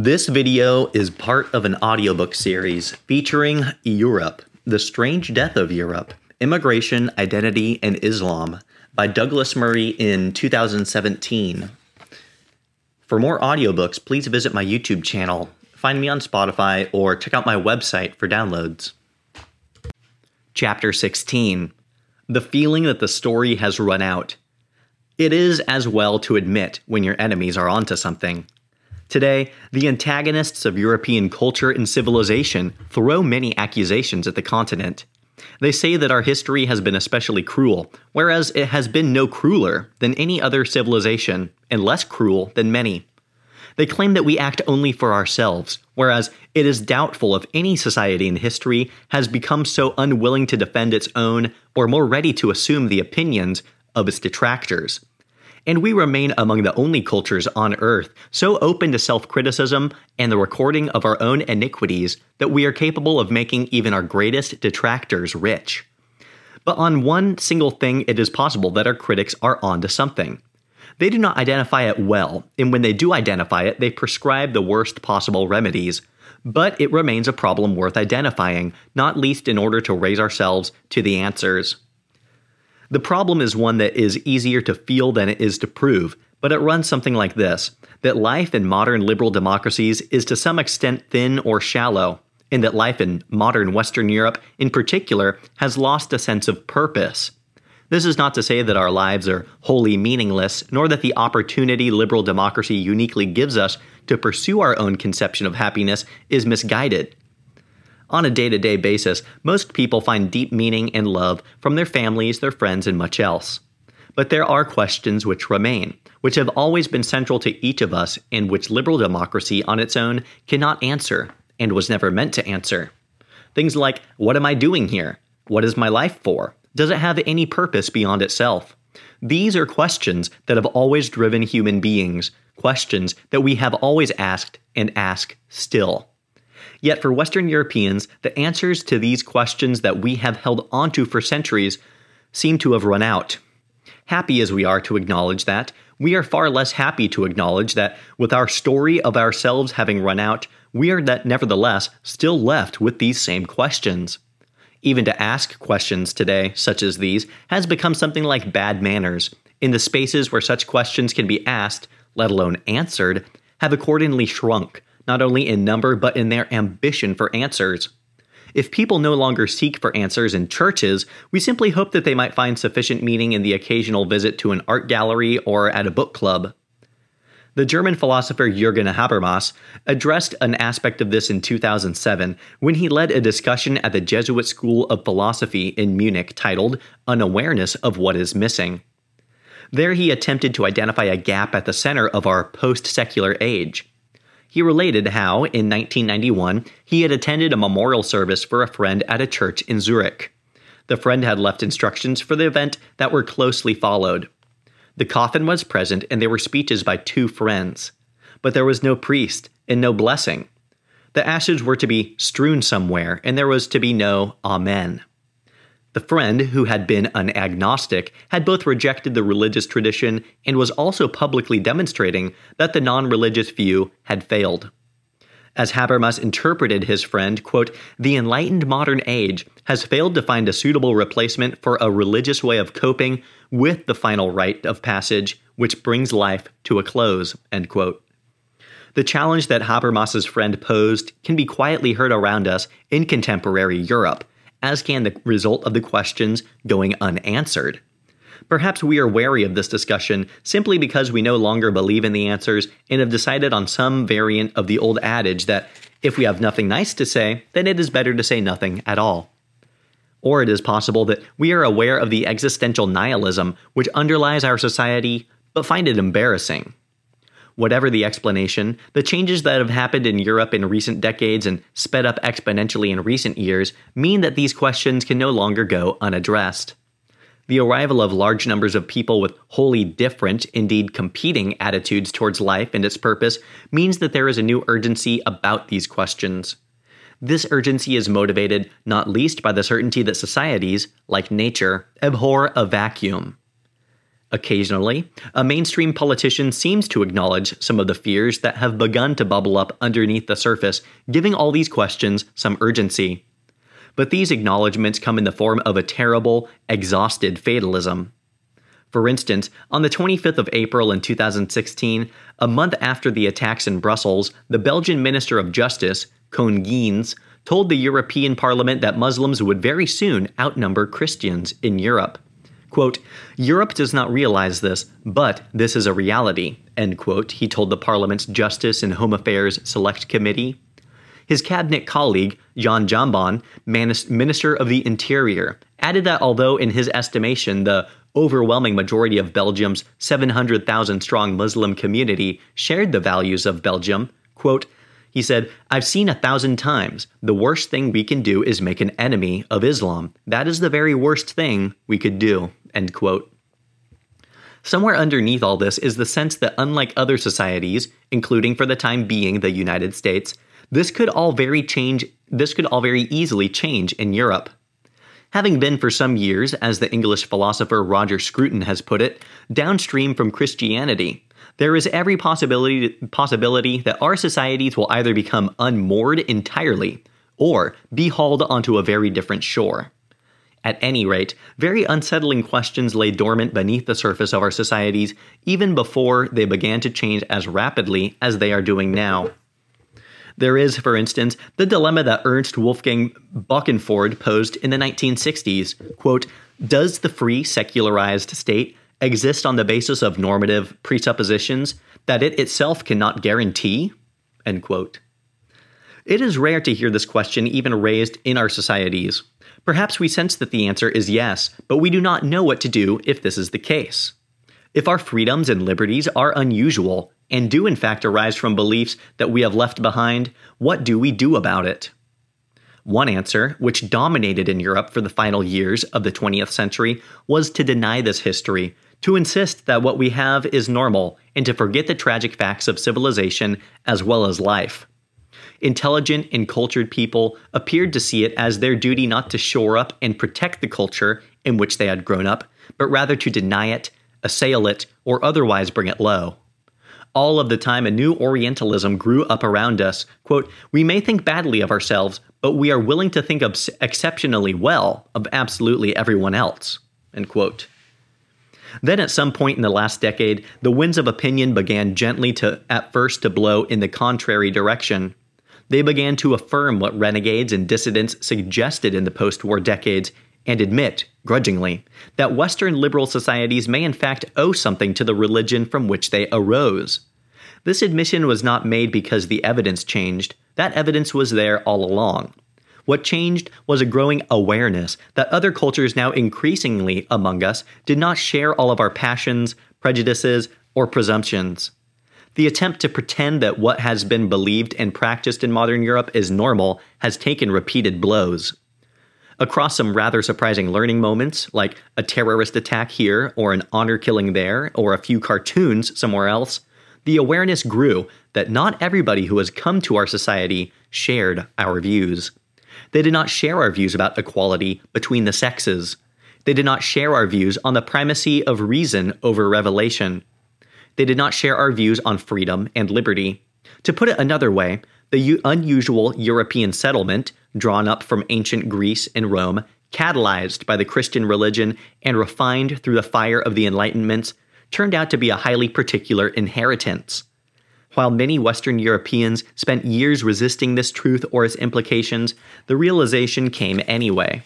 This video is part of an audiobook series featuring Europe, The Strange Death of Europe Immigration, Identity, and Islam by Douglas Murray in 2017. For more audiobooks, please visit my YouTube channel, find me on Spotify, or check out my website for downloads. Chapter 16 The Feeling That the Story Has Run Out. It is as well to admit when your enemies are onto something. Today, the antagonists of European culture and civilization throw many accusations at the continent. They say that our history has been especially cruel, whereas it has been no crueler than any other civilization, and less cruel than many. They claim that we act only for ourselves, whereas it is doubtful if any society in history has become so unwilling to defend its own or more ready to assume the opinions of its detractors and we remain among the only cultures on earth so open to self criticism and the recording of our own iniquities that we are capable of making even our greatest detractors rich. But on one single thing, it is possible that our critics are onto something. They do not identify it well, and when they do identify it, they prescribe the worst possible remedies. But it remains a problem worth identifying, not least in order to raise ourselves to the answers. The problem is one that is easier to feel than it is to prove, but it runs something like this that life in modern liberal democracies is to some extent thin or shallow, and that life in modern Western Europe, in particular, has lost a sense of purpose. This is not to say that our lives are wholly meaningless, nor that the opportunity liberal democracy uniquely gives us to pursue our own conception of happiness is misguided. On a day to day basis, most people find deep meaning and love from their families, their friends, and much else. But there are questions which remain, which have always been central to each of us, and which liberal democracy on its own cannot answer, and was never meant to answer. Things like What am I doing here? What is my life for? Does it have any purpose beyond itself? These are questions that have always driven human beings, questions that we have always asked and ask still. Yet for Western Europeans, the answers to these questions that we have held onto for centuries seem to have run out. Happy as we are to acknowledge that, we are far less happy to acknowledge that with our story of ourselves having run out, we are that nevertheless still left with these same questions. Even to ask questions today, such as these, has become something like bad manners. In the spaces where such questions can be asked, let alone answered, have accordingly shrunk, not only in number, but in their ambition for answers. If people no longer seek for answers in churches, we simply hope that they might find sufficient meaning in the occasional visit to an art gallery or at a book club. The German philosopher Jürgen Habermas addressed an aspect of this in 2007 when he led a discussion at the Jesuit School of Philosophy in Munich titled Unawareness of What is Missing. There he attempted to identify a gap at the center of our post secular age. He related how, in 1991, he had attended a memorial service for a friend at a church in Zurich. The friend had left instructions for the event that were closely followed. The coffin was present, and there were speeches by two friends. But there was no priest and no blessing. The ashes were to be strewn somewhere, and there was to be no Amen. The friend, who had been an agnostic, had both rejected the religious tradition and was also publicly demonstrating that the non religious view had failed. As Habermas interpreted his friend, quote, the enlightened modern age has failed to find a suitable replacement for a religious way of coping with the final rite of passage, which brings life to a close, end quote. The challenge that Habermas's friend posed can be quietly heard around us in contemporary Europe as can the result of the questions going unanswered. Perhaps we are wary of this discussion simply because we no longer believe in the answers and have decided on some variant of the old adage that if we have nothing nice to say, then it is better to say nothing at all. Or it is possible that we are aware of the existential nihilism which underlies our society, but find it embarrassing. Whatever the explanation, the changes that have happened in Europe in recent decades and sped up exponentially in recent years mean that these questions can no longer go unaddressed. The arrival of large numbers of people with wholly different, indeed competing, attitudes towards life and its purpose means that there is a new urgency about these questions. This urgency is motivated not least by the certainty that societies, like nature, abhor a vacuum. Occasionally, a mainstream politician seems to acknowledge some of the fears that have begun to bubble up underneath the surface, giving all these questions some urgency. But these acknowledgments come in the form of a terrible, exhausted fatalism. For instance, on the 25th of April in 2016, a month after the attacks in Brussels, the Belgian Minister of Justice, Koen Geens, told the European Parliament that Muslims would very soon outnumber Christians in Europe. Quote, Europe does not realize this, but this is a reality, end quote, he told the Parliament's Justice and Home Affairs Select Committee. His cabinet colleague, Jean Jambon, Minister of the Interior, added that although, in his estimation, the overwhelming majority of Belgium's 700,000 strong Muslim community shared the values of Belgium, quote, he said, I've seen a thousand times. The worst thing we can do is make an enemy of Islam. That is the very worst thing we could do. End quote. Somewhere underneath all this is the sense that, unlike other societies, including for the time being the United States, this could all very change. This could all very easily change in Europe. Having been for some years, as the English philosopher Roger Scruton has put it, downstream from Christianity, there is every possibility possibility that our societies will either become unmoored entirely or be hauled onto a very different shore. At any rate, very unsettling questions lay dormant beneath the surface of our societies even before they began to change as rapidly as they are doing now. There is, for instance, the dilemma that Ernst Wolfgang Böckenförde posed in the 1960s. Quote, Does the free, secularized state exist on the basis of normative presuppositions that it itself cannot guarantee? End quote. It is rare to hear this question even raised in our societies. Perhaps we sense that the answer is yes, but we do not know what to do if this is the case. If our freedoms and liberties are unusual, and do in fact arise from beliefs that we have left behind, what do we do about it? One answer, which dominated in Europe for the final years of the 20th century, was to deny this history, to insist that what we have is normal, and to forget the tragic facts of civilization as well as life. Intelligent and cultured people appeared to see it as their duty not to shore up and protect the culture in which they had grown up, but rather to deny it, assail it, or otherwise bring it low. All of the time, a new Orientalism grew up around us. Quote, We may think badly of ourselves, but we are willing to think exceptionally well of absolutely everyone else. End quote. Then at some point in the last decade, the winds of opinion began gently to at first to blow in the contrary direction. They began to affirm what renegades and dissidents suggested in the post-war decades and admit, grudgingly, that Western liberal societies may in fact owe something to the religion from which they arose. This admission was not made because the evidence changed, that evidence was there all along. What changed was a growing awareness that other cultures now increasingly among us did not share all of our passions, prejudices, or presumptions. The attempt to pretend that what has been believed and practiced in modern Europe is normal has taken repeated blows. Across some rather surprising learning moments, like a terrorist attack here, or an honor killing there, or a few cartoons somewhere else, the awareness grew that not everybody who has come to our society shared our views. They did not share our views about equality between the sexes. They did not share our views on the primacy of reason over revelation. They did not share our views on freedom and liberty. To put it another way, the u- unusual European settlement, drawn up from ancient Greece and Rome, catalyzed by the Christian religion and refined through the fire of the Enlightenment, turned out to be a highly particular inheritance. While many Western Europeans spent years resisting this truth or its implications, the realization came anyway.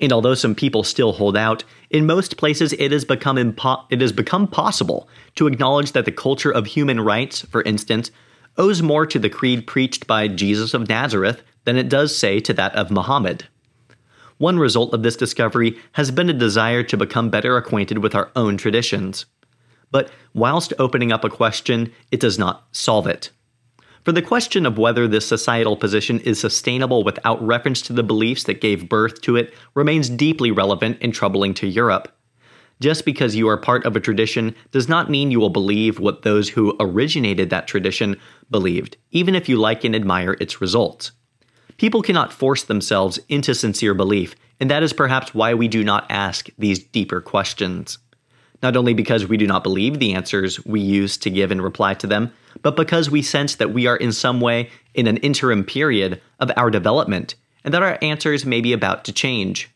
And although some people still hold out, in most places it has become impo- it has become possible to acknowledge that the culture of human rights, for instance, owes more to the creed preached by Jesus of Nazareth than it does say to that of Muhammad. One result of this discovery has been a desire to become better acquainted with our own traditions. But whilst opening up a question, it does not solve it. For the question of whether this societal position is sustainable without reference to the beliefs that gave birth to it remains deeply relevant and troubling to Europe. Just because you are part of a tradition does not mean you will believe what those who originated that tradition believed, even if you like and admire its results. People cannot force themselves into sincere belief, and that is perhaps why we do not ask these deeper questions. not only because we do not believe the answers we use to give in reply to them, but because we sense that we are in some way in an interim period of our development and that our answers may be about to change.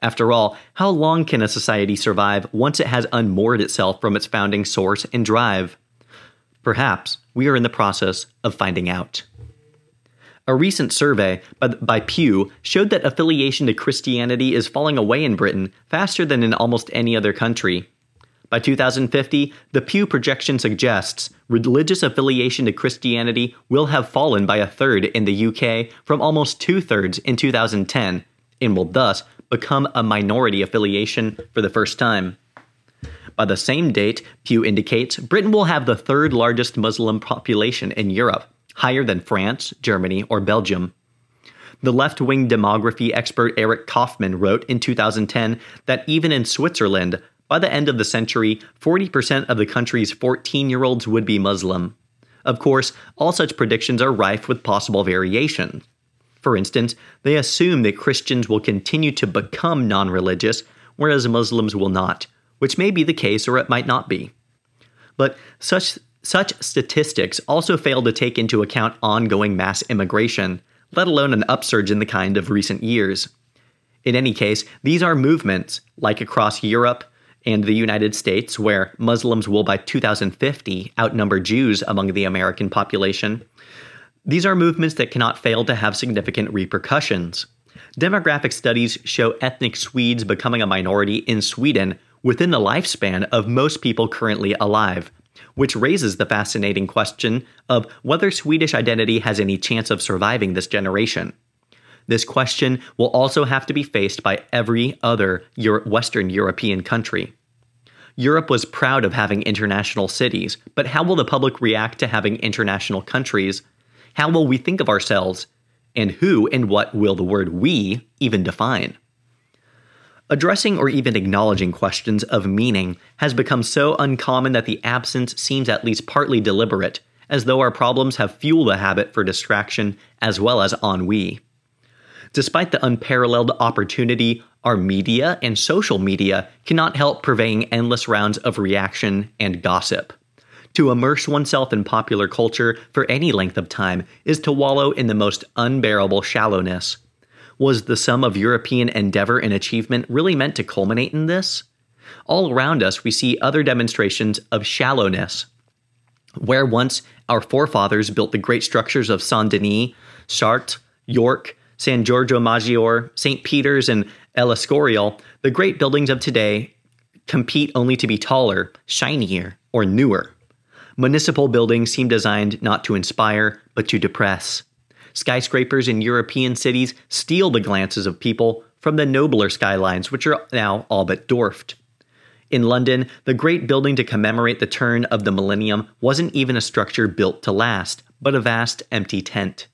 After all, how long can a society survive once it has unmoored itself from its founding source and drive? Perhaps we are in the process of finding out. A recent survey by, by, Pew showed that affiliation to Christianity is falling away in Britain faster than in almost any other country. By 2050, the Pew projection suggests religious affiliation to Christianity will have fallen by a third in the UK from almost two thirds in 2010, and will thus become a minority affiliation for the first time. By the same date, Pew indicates Britain will have the third largest Muslim population in Europe, higher than France, Germany, or Belgium. The left wing demography expert Eric Kaufmann wrote in 2010 that even in Switzerland, by the end of the century, 40% of the country's 14 year olds would be Muslim. Of course, all such predictions are rife with possible variation. For instance, they assume that Christians will continue to become non religious, whereas Muslims will not, which may be the case or it might not be. But such such statistics also fail to take into account ongoing mass immigration, let alone an upsurge in the kind of recent years. In any case, these are movements, like across Europe and the United States, where Muslims will by 2050 outnumber Jews among the American population. These are movements that cannot fail to have significant repercussions. Demographic studies show ethnic Swedes becoming a minority in Sweden within the lifespan of most people currently alive, which raises the fascinating question of whether Swedish identity has any chance of surviving this generation. This question will also have to be faced by every other Euro- Western European country. Europe was proud of having international cities, but how will the public react to having international countries? How will we think of ourselves? And who and what will the word we even define? Addressing or even acknowledging questions of meaning has become so uncommon that the absence seems at least partly deliberate, as though our problems have fueled a habit for distraction as well as ennui. Despite the unparalleled opportunity, our media and social media cannot help purveying endless rounds of reaction and gossip. To immerse oneself in popular culture for any length of time is to wallow in the most unbearable shallowness. Was the sum of European endeavor and achievement really meant to culminate in this? All around us, we see other demonstrations of shallowness. Where once our forefathers built the great structures of Saint Denis, Chartres, York, San Giorgio Maggiore, St. Peter's, and El Escorial, the great buildings of today compete only to be taller, shinier, or newer. Municipal buildings seem designed not to inspire, but to depress. Skyscrapers in European cities steal the glances of people from the nobler skylines, which are now all but dwarfed. In London, the great building to commemorate the turn of the millennium wasn't even a structure built to last, but a vast empty tent.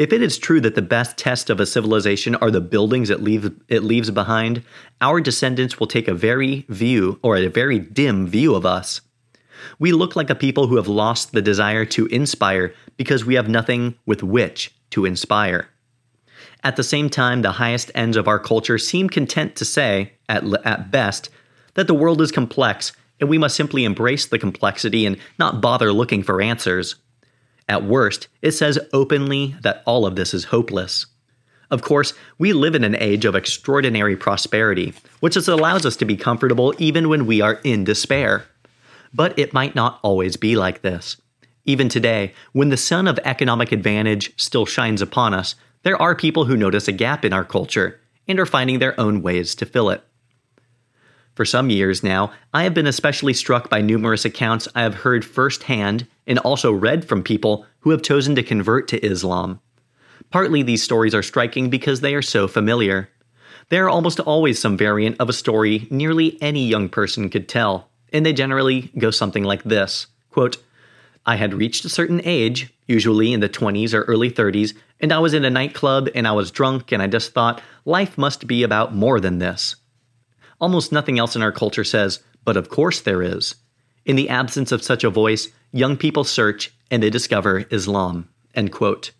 If it is true that the best test of a civilization are the buildings it leaves, it leaves behind, our descendants will take a very view or a very dim view of us. We look like a people who have lost the desire to inspire because we have nothing with which to inspire. At the same time, the highest ends of our culture seem content to say, at, at best, that the world is complex and we must simply embrace the complexity and not bother looking for answers. At worst, it says openly that all of this is hopeless. Of course, we live in an age of extraordinary prosperity, which allows us to be comfortable even when we are in despair. But it might not always be like this. Even today, when the sun of economic advantage still shines upon us, there are people who notice a gap in our culture and are finding their own ways to fill it. For some years now, I have been especially struck by numerous accounts I have heard firsthand and also read from people who have chosen to convert to Islam. Partly these stories are striking because they are so familiar. They are almost always some variant of a story nearly any young person could tell and they generally go something like this quote, I had reached a certain age, usually in the 20s or early 30s, and I was in a nightclub and I was drunk and I just thought life must be about more than this. Almost nothing else in our culture says, but of course there is. In the absence of such a voice, young people search and they discover Islam. End quote.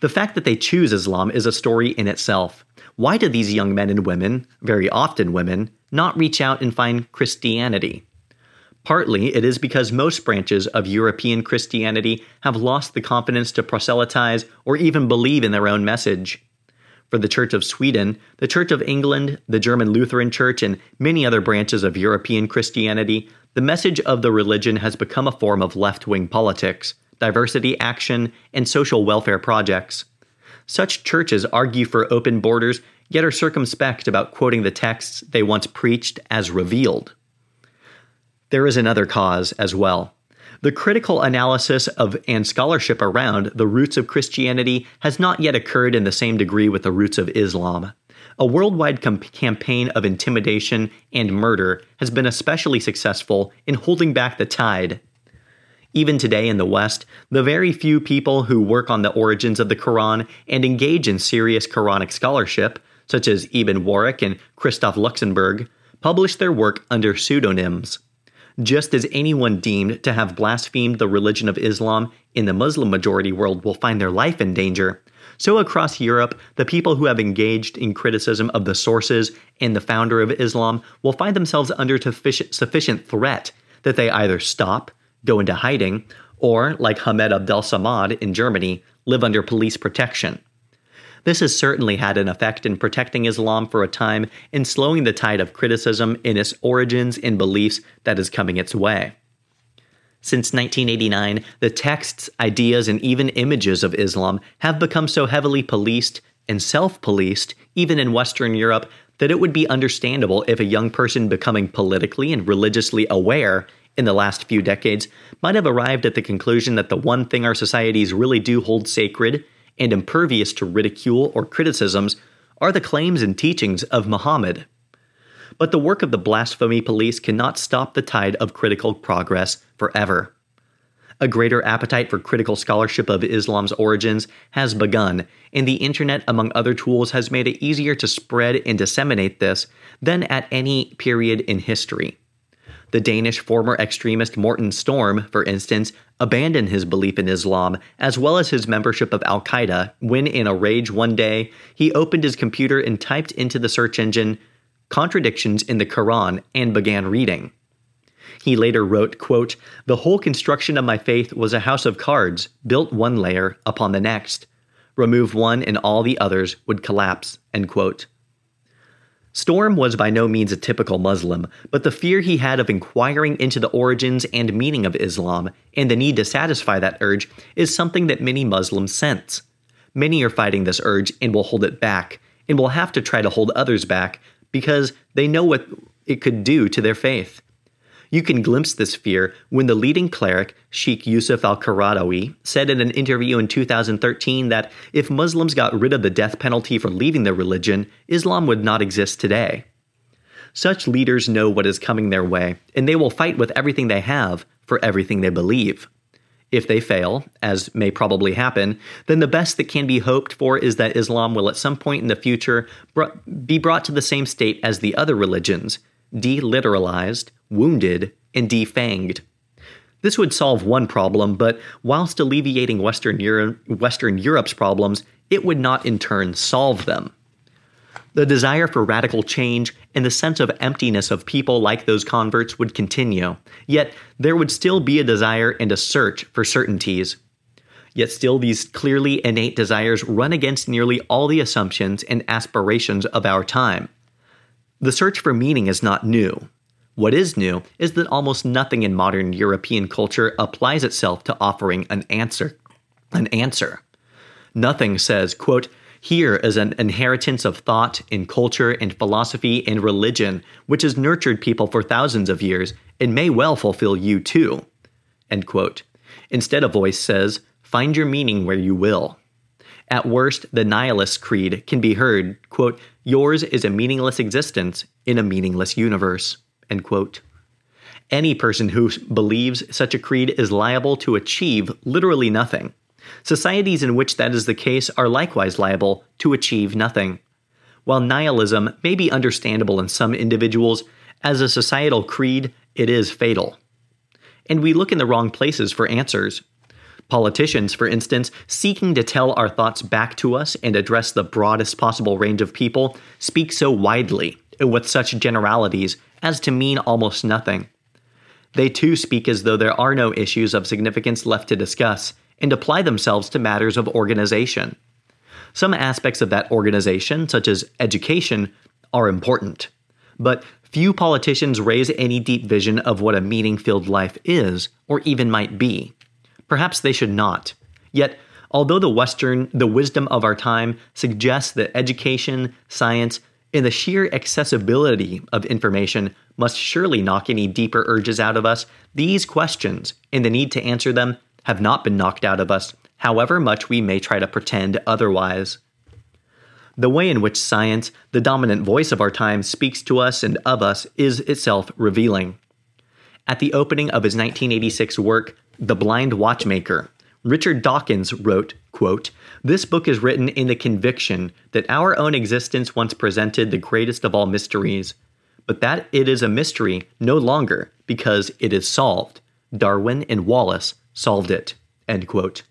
The fact that they choose Islam is a story in itself. Why do these young men and women, very often women, not reach out and find Christianity? Partly, it is because most branches of European Christianity have lost the confidence to proselytize or even believe in their own message. For the Church of Sweden, the Church of England, the German Lutheran Church, and many other branches of European Christianity, the message of the religion has become a form of left wing politics, diversity action, and social welfare projects. Such churches argue for open borders, yet are circumspect about quoting the texts they once preached as revealed. There is another cause as well. The critical analysis of and scholarship around the roots of Christianity has not yet occurred in the same degree with the roots of Islam. A worldwide com- campaign of intimidation and murder has been especially successful in holding back the tide. Even today in the West, the very few people who work on the origins of the Quran and engage in serious Quranic scholarship, such as Ibn Warraq and Christoph Luxenberg, publish their work under pseudonyms. Just as anyone deemed to have blasphemed the religion of Islam in the Muslim majority world will find their life in danger, so across Europe, the people who have engaged in criticism of the sources and the founder of Islam will find themselves under sufficient threat that they either stop, go into hiding, or, like Hamed Abdel Samad in Germany, live under police protection. This has certainly had an effect in protecting Islam for a time and slowing the tide of criticism in its origins and beliefs that is coming its way. Since 1989, the texts, ideas, and even images of Islam have become so heavily policed and self policed, even in Western Europe, that it would be understandable if a young person becoming politically and religiously aware in the last few decades might have arrived at the conclusion that the one thing our societies really do hold sacred and impervious to ridicule or criticisms are the claims and teachings of Muhammad. But the work of the blasphemy police cannot stop the tide of critical progress forever. A greater appetite for critical scholarship of Islam's origins has begun, and the internet, among other tools, has made it easier to spread and disseminate this than at any period in history. The Danish former extremist Morten Storm, for instance, abandoned his belief in Islam as well as his membership of Al Qaeda when, in a rage one day, he opened his computer and typed into the search engine contradictions in the Quran and began reading. He later wrote, quote, The whole construction of my faith was a house of cards, built one layer upon the next. Remove one and all the others would collapse. End quote. Storm was by no means a typical Muslim, but the fear he had of inquiring into the origins and meaning of Islam, and the need to satisfy that urge, is something that many Muslims sense. Many are fighting this urge and will hold it back, and will have to try to hold others back because they know what it could do to their faith. You can glimpse this fear when the leading cleric, Sheikh Yusuf al Qaradawi, said in an interview in 2013 that if Muslims got rid of the death penalty for leaving their religion, Islam would not exist today. Such leaders know what is coming their way, and they will fight with everything they have for everything they believe. If they fail, as may probably happen, then the best that can be hoped for is that Islam will at some point in the future be brought to the same state as the other religions, deliteralized, wounded, and defanged. This would solve one problem, but whilst alleviating Western, Euro- Western Europe's problems, it would not in turn solve them. The desire for radical change and the sense of emptiness of people like those converts would continue, yet there would still be a desire and a search for certainties. Yet still, these clearly innate desires run against nearly all the assumptions and aspirations of our time. The search for meaning is not new. What is new is that almost nothing in modern European culture applies itself to offering an answer. An answer. Nothing says, quote, here is an inheritance of thought in culture and philosophy and religion which has nurtured people for thousands of years and may well fulfill you too. End quote. Instead, a voice says, find your meaning where you will. At worst, the nihilist creed can be heard, quote, yours is a meaningless existence in a meaningless universe. End quote. Any person who believes such a creed is liable to achieve literally nothing. Societies in which that is the case are likewise liable to achieve nothing. While nihilism may be understandable in some individuals, as a societal creed, it is fatal. And we look in the wrong places for answers. Politicians, for instance, seeking to tell our thoughts back to us and address the broadest possible range of people, speak so widely and with such generalities as to mean almost nothing. They too speak as though there are no issues of significance left to discuss and apply themselves to matters of organization. Some aspects of that organization, such as education, are important, but few politicians raise any deep vision of what a meaning filled life is, or even might be. Perhaps they should not. Yet, although the Western, the wisdom of our time suggests that education, science, and the sheer accessibility of information must surely knock any deeper urges out of us, these questions and the need to answer them have not been knocked out of us, however much we may try to pretend otherwise. The way in which science, the dominant voice of our time, speaks to us and of us is itself revealing. At the opening of his 1986 work, the Blind Watchmaker. Richard Dawkins wrote, quote, This book is written in the conviction that our own existence once presented the greatest of all mysteries, but that it is a mystery no longer because it is solved. Darwin and Wallace solved it. End quote.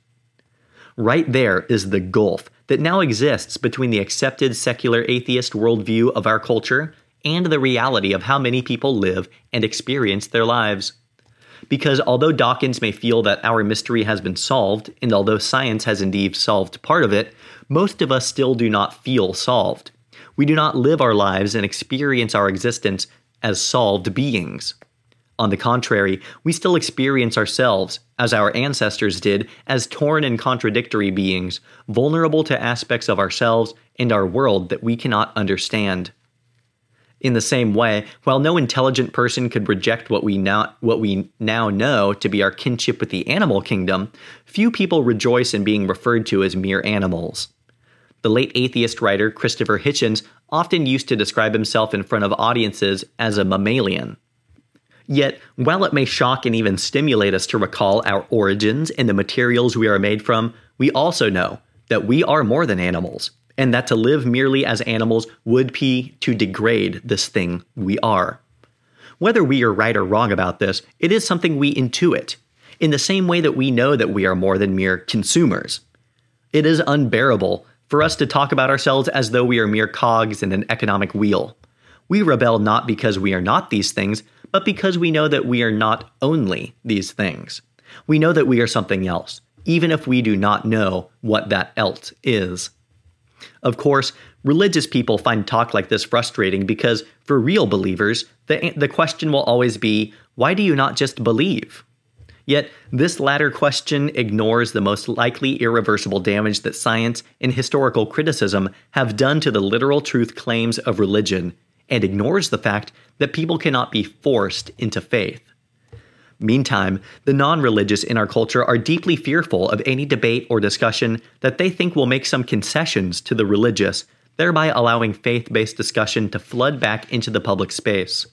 Right there is the gulf that now exists between the accepted secular atheist worldview of our culture and the reality of how many people live and experience their lives because although Dawkins may feel that our mystery has been solved, and although science has indeed solved part of it, most of us still do not feel solved. We do not live our lives and experience our existence as solved beings. On the contrary, we still experience ourselves, as our ancestors did, as torn and contradictory beings, vulnerable to aspects of ourselves and our world that we cannot understand. In the same way, while no intelligent person could reject what we now what we now know to be our kinship with the animal kingdom, few people rejoice in being referred to as mere animals. The late atheist writer Christopher Hitchens often used to describe himself in front of audiences as a mammalian. Yet, while it may shock and even stimulate us to recall our origins and the materials we are made from, we also know that we are more than animals, and that to live merely as animals would be to degrade this thing we are. Whether we are right or wrong about this, it is something we intuit, in the same way that we know that we are more than mere consumers. It is unbearable for us to talk about ourselves as though we are mere cogs in an economic wheel. We rebel not because we are not these things, but because we know that we are not only these things. We know that we are something else, even if we do not know what that else is. Of course, religious people find talk like this frustrating because for real believers, the, the question will always be why do you not just believe? Yet, this latter question ignores the most likely irreversible damage that science and historical criticism have done to the literal truth claims of religion, and ignores the fact that people cannot be forced into faith. Meantime, the non religious in our culture are deeply fearful of any debate or discussion that they think will make some concessions to the religious, thereby allowing faith based discussion to flood back into the public space.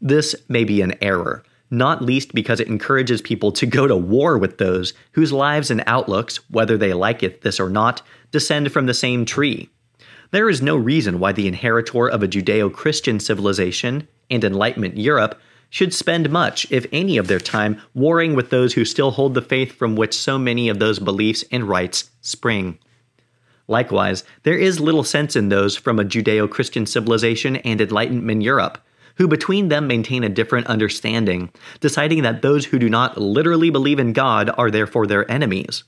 This may be an error, not least because it encourages people to go to war with those whose lives and outlooks, whether they like it this or not, descend from the same tree. There is no reason why the inheritor of a Judeo Christian civilization and Enlightenment Europe should spend much, if any, of their time warring with those who still hold the faith from which so many of those beliefs and rites spring. Likewise, there is little sense in those from a Judeo Christian civilization and Enlightenment Europe, who between them maintain a different understanding, deciding that those who do not literally believe in God are therefore their enemies.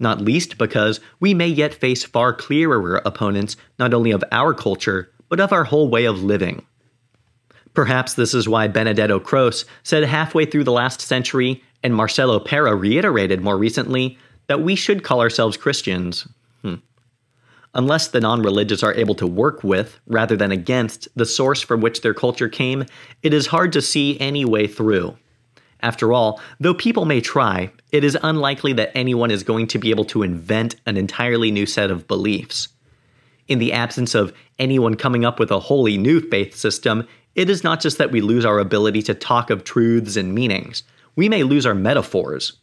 Not least because we may yet face far clearer opponents not only of our culture, but of our whole way of living. Perhaps this is why Benedetto Croce said halfway through the last century, and Marcello Pera reiterated more recently, that we should call ourselves Christians. Hmm. Unless the non religious are able to work with, rather than against, the source from which their culture came, it is hard to see any way through. After all, though people may try, it is unlikely that anyone is going to be able to invent an entirely new set of beliefs. In the absence of anyone coming up with a wholly new faith system, it is not just that we lose our ability to talk of truths and meanings, we may lose our metaphors.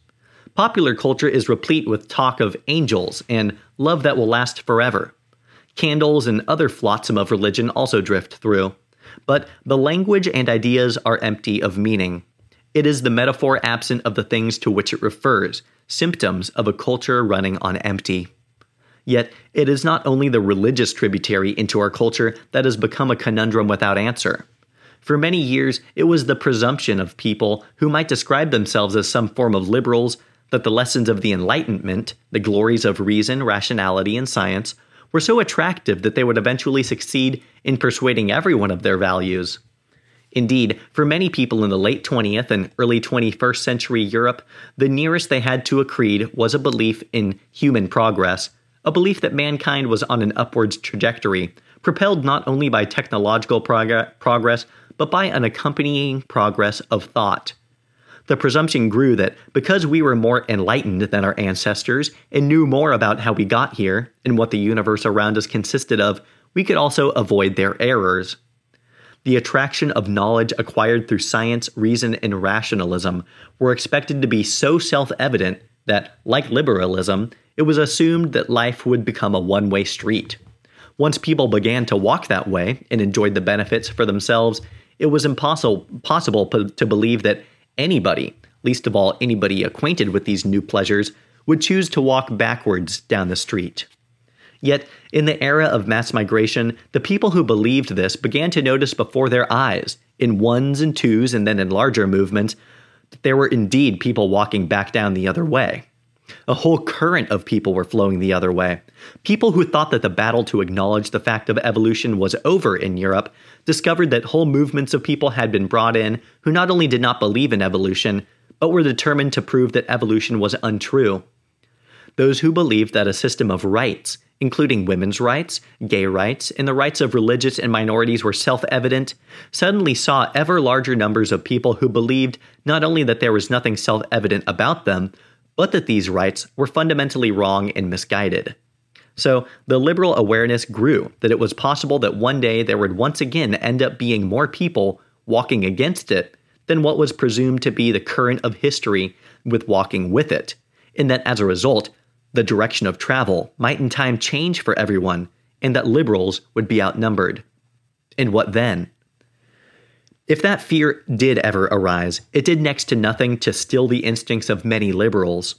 Popular culture is replete with talk of angels and love that will last forever. Candles and other flotsam of religion also drift through. But the language and ideas are empty of meaning. It is the metaphor absent of the things to which it refers, symptoms of a culture running on empty. Yet, it is not only the religious tributary into our culture that has become a conundrum without answer. For many years, it was the presumption of people who might describe themselves as some form of liberals that the lessons of the Enlightenment, the glories of reason, rationality, and science, were so attractive that they would eventually succeed in persuading everyone of their values. Indeed, for many people in the late 20th and early 21st century Europe, the nearest they had to a creed was a belief in human progress, a belief that mankind was on an upwards trajectory, propelled not only by technological prog- progress, but by an accompanying progress of thought. The presumption grew that because we were more enlightened than our ancestors and knew more about how we got here and what the universe around us consisted of, we could also avoid their errors. The attraction of knowledge acquired through science, reason, and rationalism were expected to be so self evident that, like liberalism, it was assumed that life would become a one way street. Once people began to walk that way and enjoyed the benefits for themselves, it was impossible possible to believe that anybody, least of all anybody acquainted with these new pleasures, would choose to walk backwards down the street. Yet, in the era of mass migration, the people who believed this began to notice before their eyes, in ones and twos and then in larger movements, that there were indeed people walking back down the other way. A whole current of people were flowing the other way. People who thought that the battle to acknowledge the fact of evolution was over in Europe discovered that whole movements of people had been brought in who not only did not believe in evolution, but were determined to prove that evolution was untrue. Those who believed that a system of rights, including women's rights, gay rights, and the rights of religious and minorities were self evident, suddenly saw ever larger numbers of people who believed not only that there was nothing self evident about them, but that these rights were fundamentally wrong and misguided. So the liberal awareness grew that it was possible that one day there would once again end up being more people walking against it than what was presumed to be the current of history with walking with it, and that as a result, the direction of travel might in time change for everyone, and that liberals would be outnumbered. And what then? If that fear did ever arise, it did next to nothing to still the instincts of many liberals.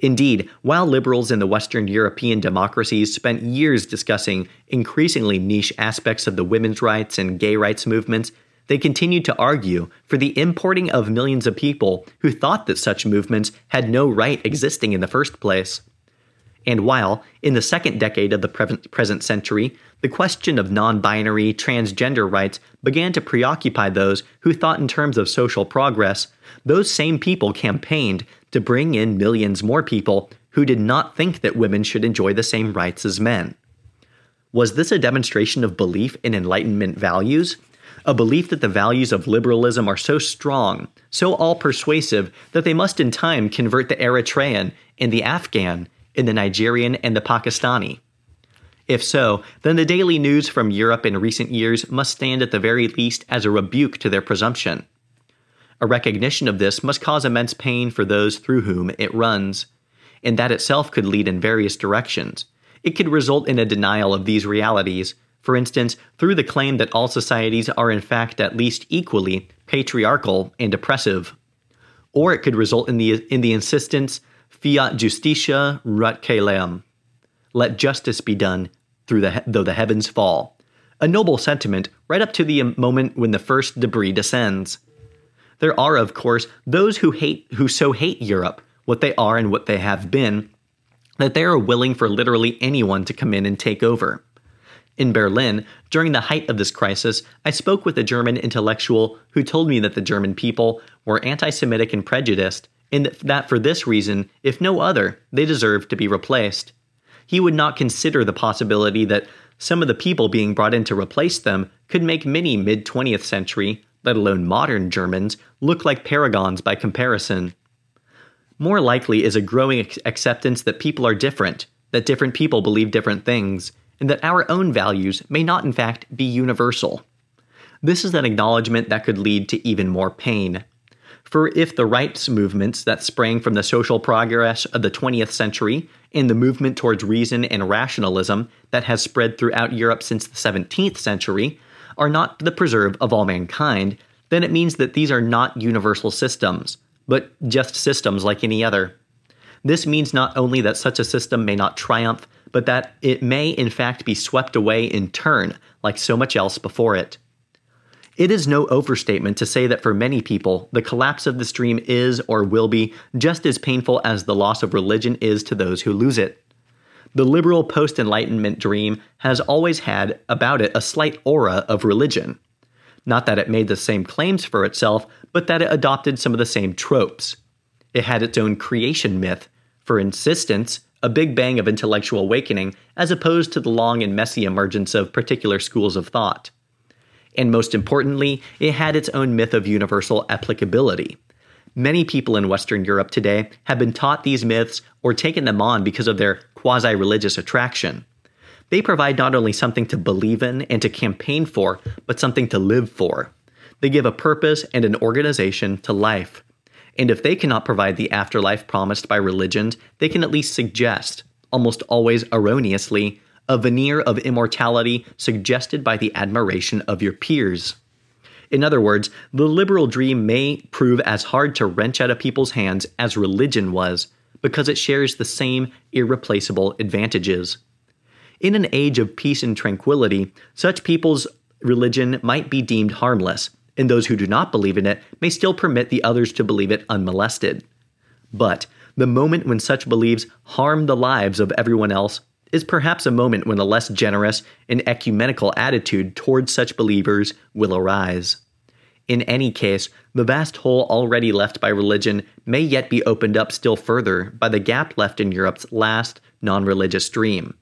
Indeed, while liberals in the Western European democracies spent years discussing increasingly niche aspects of the women's rights and gay rights movements, they continued to argue for the importing of millions of people who thought that such movements had no right existing in the first place. And while, in the second decade of the present century, the question of non binary transgender rights began to preoccupy those who thought in terms of social progress, those same people campaigned to bring in millions more people who did not think that women should enjoy the same rights as men. Was this a demonstration of belief in Enlightenment values? A belief that the values of liberalism are so strong, so all persuasive, that they must in time convert the Eritrean and the Afghan in the Nigerian and the Pakistani? If so, then the daily news from Europe in recent years must stand at the very least as a rebuke to their presumption. A recognition of this must cause immense pain for those through whom it runs, and that itself could lead in various directions. It could result in a denial of these realities, for instance, through the claim that all societies are in fact at least equally patriarchal and oppressive. Or it could result in the, in the insistence Fiat justitia ruat caelum. Let justice be done through the though the heavens fall. A noble sentiment right up to the um, moment when the first debris descends. There are, of course, those who hate who so hate Europe, what they are and what they have been, that they are willing for literally anyone to come in and take over. In Berlin, during the height of this crisis, I spoke with a German intellectual who told me that the German people were anti Semitic and prejudiced, and that for this reason, if no other, they deserve to be replaced. He would not consider the possibility that some of the people being brought in to replace them could make many mid 20th century, let alone modern Germans, look like paragons by comparison. More likely is a growing acceptance that people are different, that different people believe different things, and that our own values may not in fact be universal. This is an acknowledgement that could lead to even more pain. For if the rights movements that sprang from the social progress of the 20th century and the movement towards reason and rationalism that has spread throughout Europe since the 17th century are not the preserve of all mankind, then it means that these are not universal systems, but just systems like any other. This means not only that such a system may not triumph, but that it may in fact be swept away in turn, like so much else before it. It is no overstatement to say that for many people, the collapse of this dream is or will be just as painful as the loss of religion is to those who lose it. The liberal post Enlightenment dream has always had about it a slight aura of religion. Not that it made the same claims for itself, but that it adopted some of the same tropes. It had its own creation myth, for insistence, a big bang of intellectual awakening, as opposed to the long and messy emergence of particular schools of thought. And most importantly, it had its own myth of universal applicability. Many people in Western Europe today have been taught these myths or taken them on because of their quasi religious attraction. They provide not only something to believe in and to campaign for, but something to live for. They give a purpose and an organization to life. And if they cannot provide the afterlife promised by religions, they can at least suggest, almost always erroneously, a veneer of immortality suggested by the admiration of your peers. In other words, the liberal dream may prove as hard to wrench out of people's hands as religion was, because it shares the same irreplaceable advantages. In an age of peace and tranquility, such people's religion might be deemed harmless, and those who do not believe in it may still permit the others to believe it unmolested. But the moment when such beliefs harm the lives of everyone else is perhaps a moment when a less generous and ecumenical attitude towards such believers will arise. In any case, the vast hole already left by religion may yet be opened up still further by the gap left in Europe's last non religious dream.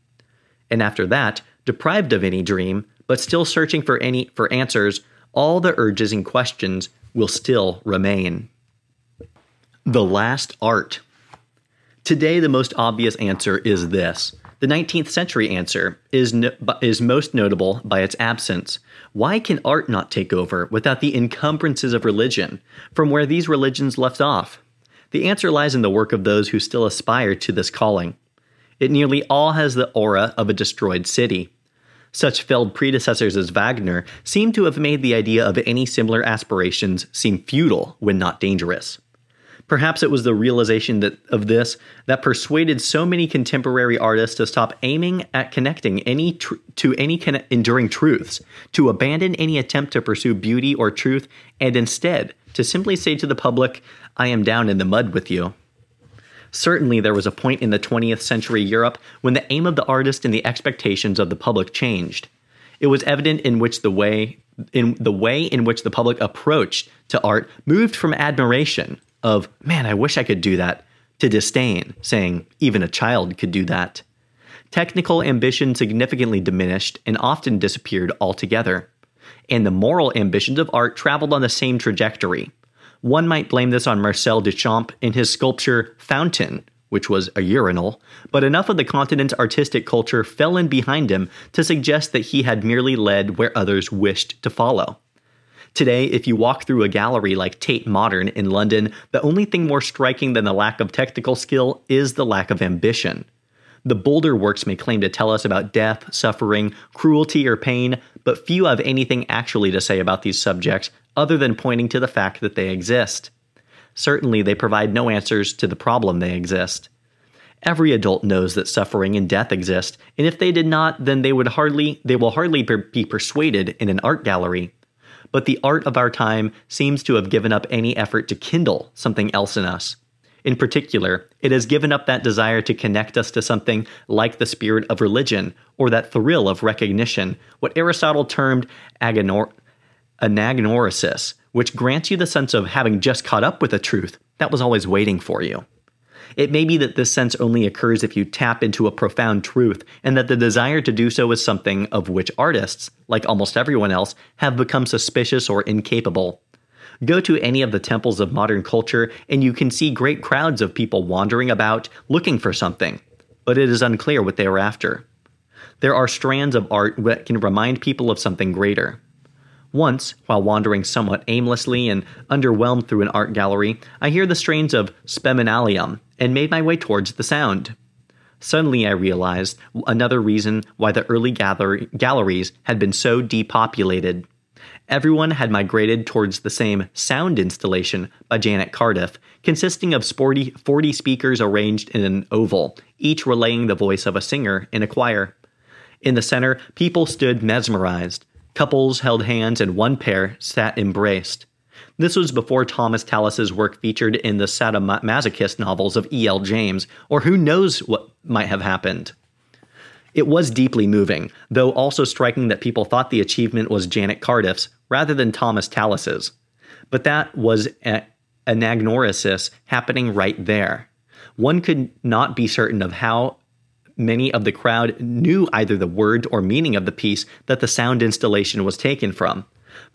And after that, deprived of any dream, but still searching for any for answers, all the urges and questions will still remain. The last art. Today, the most obvious answer is this the 19th century answer is, no, is most notable by its absence. Why can art not take over without the encumbrances of religion from where these religions left off? The answer lies in the work of those who still aspire to this calling. It nearly all has the aura of a destroyed city. Such failed predecessors as Wagner seem to have made the idea of any similar aspirations seem futile when not dangerous. Perhaps it was the realization that, of this that persuaded so many contemporary artists to stop aiming at connecting any tr- to any con- enduring truths, to abandon any attempt to pursue beauty or truth, and instead to simply say to the public, "I am down in the mud with you." Certainly, there was a point in the 20th century Europe when the aim of the artist and the expectations of the public changed. It was evident in which the way in the way in which the public approached to art moved from admiration of, man, I wish I could do that, to disdain, saying, even a child could do that. Technical ambition significantly diminished and often disappeared altogether. And the moral ambitions of art traveled on the same trajectory. One might blame this on Marcel Duchamp in his sculpture Fountain, which was a urinal, but enough of the continent's artistic culture fell in behind him to suggest that he had merely led where others wished to follow. Today, if you walk through a gallery like Tate Modern in London, the only thing more striking than the lack of technical skill is the lack of ambition. The bolder works may claim to tell us about death, suffering, cruelty, or pain, but few have anything actually to say about these subjects other than pointing to the fact that they exist. Certainly, they provide no answers to the problem they exist. Every adult knows that suffering and death exist, and if they did not, then they would hardly they will hardly be persuaded in an art gallery but the art of our time seems to have given up any effort to kindle something else in us. In particular, it has given up that desire to connect us to something like the spirit of religion or that thrill of recognition, what Aristotle termed agonor- anagnorisis, which grants you the sense of having just caught up with a truth that was always waiting for you. It may be that this sense only occurs if you tap into a profound truth, and that the desire to do so is something of which artists, like almost everyone else, have become suspicious or incapable. Go to any of the temples of modern culture, and you can see great crowds of people wandering about looking for something, but it is unclear what they are after. There are strands of art that can remind people of something greater. Once, while wandering somewhat aimlessly and underwhelmed through an art gallery, I hear the strains of Spem Alium and made my way towards the sound. Suddenly, I realized another reason why the early galleries had been so depopulated. Everyone had migrated towards the same sound installation by Janet Cardiff, consisting of sporty 40 speakers arranged in an oval, each relaying the voice of a singer in a choir. In the center, people stood mesmerized. Couples held hands and one pair sat embraced. This was before Thomas Tallis's work featured in the sadomasochist novels of E.L. James, or who knows what might have happened. It was deeply moving, though also striking that people thought the achievement was Janet Cardiff's rather than Thomas Tallis's. But that was a- anagnorisis happening right there. One could not be certain of how many of the crowd knew either the word or meaning of the piece that the sound installation was taken from.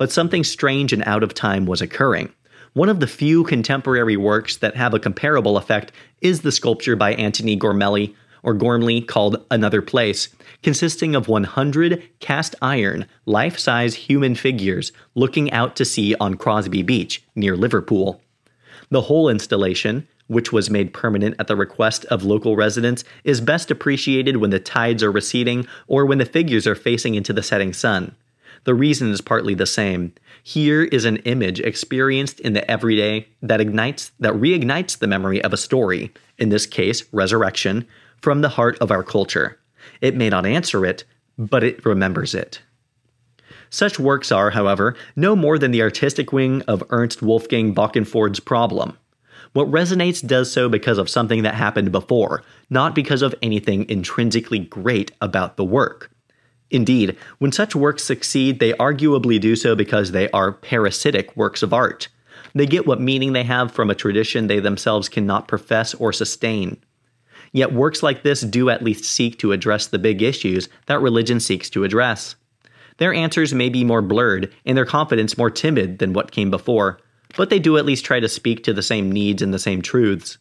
But something strange and out of time was occurring. One of the few contemporary works that have a comparable effect is the sculpture by Antony Gormley or Gormley called Another Place, consisting of 100 cast iron, life size human figures looking out to sea on Crosby Beach, near Liverpool. The whole installation, which was made permanent at the request of local residents, is best appreciated when the tides are receding or when the figures are facing into the setting sun. The reason is partly the same. Here is an image experienced in the everyday that ignites that reignites the memory of a story, in this case, resurrection, from the heart of our culture. It may not answer it, but it remembers it. Such works are, however, no more than the artistic wing of Ernst Wolfgang Böckenförde's problem. What resonates does so because of something that happened before, not because of anything intrinsically great about the work. Indeed, when such works succeed, they arguably do so because they are parasitic works of art. They get what meaning they have from a tradition they themselves cannot profess or sustain. Yet works like this do at least seek to address the big issues that religion seeks to address. Their answers may be more blurred and their confidence more timid than what came before, but they do at least try to speak to the same needs and the same truths.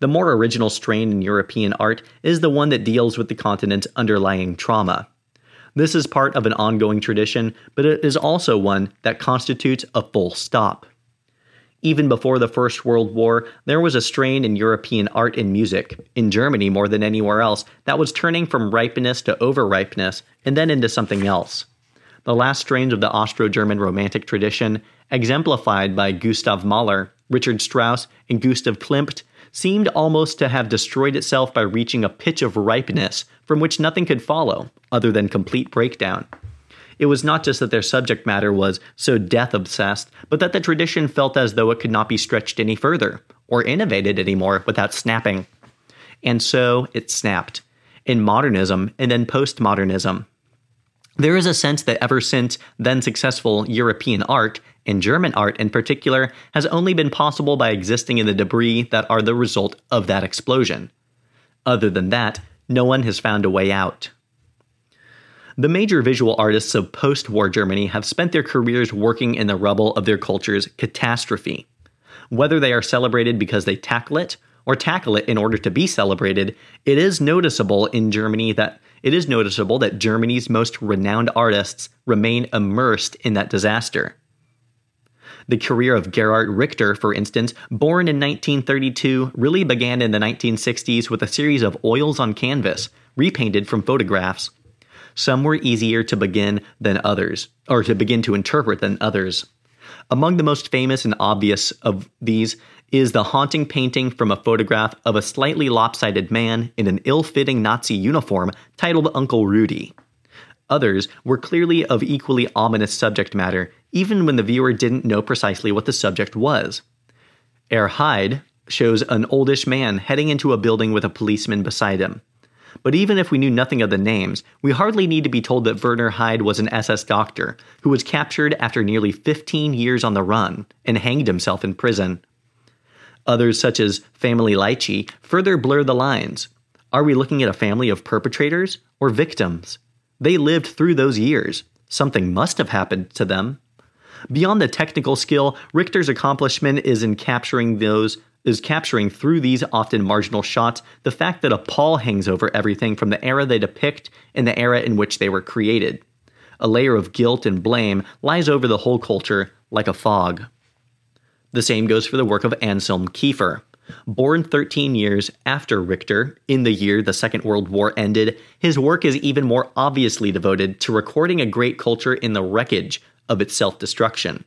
The more original strain in European art is the one that deals with the continent's underlying trauma. This is part of an ongoing tradition, but it is also one that constitutes a full stop. Even before the First World War, there was a strain in European art and music, in Germany more than anywhere else, that was turning from ripeness to overripeness and then into something else. The last strains of the Austro German Romantic tradition, exemplified by Gustav Mahler, Richard Strauss, and Gustav Klimt, seemed almost to have destroyed itself by reaching a pitch of ripeness from which nothing could follow, other than complete breakdown. It was not just that their subject matter was so death obsessed, but that the tradition felt as though it could not be stretched any further, or innovated anymore without snapping. And so it snapped, in modernism and then postmodernism. There is a sense that ever since then successful European art, and German art in particular, has only been possible by existing in the debris that are the result of that explosion. Other than that, no one has found a way out. The major visual artists of post war Germany have spent their careers working in the rubble of their culture's catastrophe. Whether they are celebrated because they tackle it or tackle it in order to be celebrated, it is noticeable in Germany that it is noticeable that Germany's most renowned artists remain immersed in that disaster. The career of Gerhard Richter, for instance, born in 1932, really began in the 1960s with a series of oils on canvas, repainted from photographs. Some were easier to begin than others, or to begin to interpret than others. Among the most famous and obvious of these is the haunting painting from a photograph of a slightly lopsided man in an ill fitting Nazi uniform titled Uncle Rudi. Others were clearly of equally ominous subject matter, even when the viewer didn't know precisely what the subject was. Er Hyde shows an oldish man heading into a building with a policeman beside him. But even if we knew nothing of the names, we hardly need to be told that Werner Heyde was an SS doctor who was captured after nearly 15 years on the run and hanged himself in prison. Others, such as Family Lychee, further blur the lines. Are we looking at a family of perpetrators or victims? They lived through those years. Something must have happened to them. Beyond the technical skill, Richter's accomplishment is in capturing those is capturing through these often marginal shots the fact that a pall hangs over everything from the era they depict and the era in which they were created. A layer of guilt and blame lies over the whole culture like a fog. The same goes for the work of Anselm Kiefer. Born 13 years after Richter, in the year the Second World War ended, his work is even more obviously devoted to recording a great culture in the wreckage of its self destruction.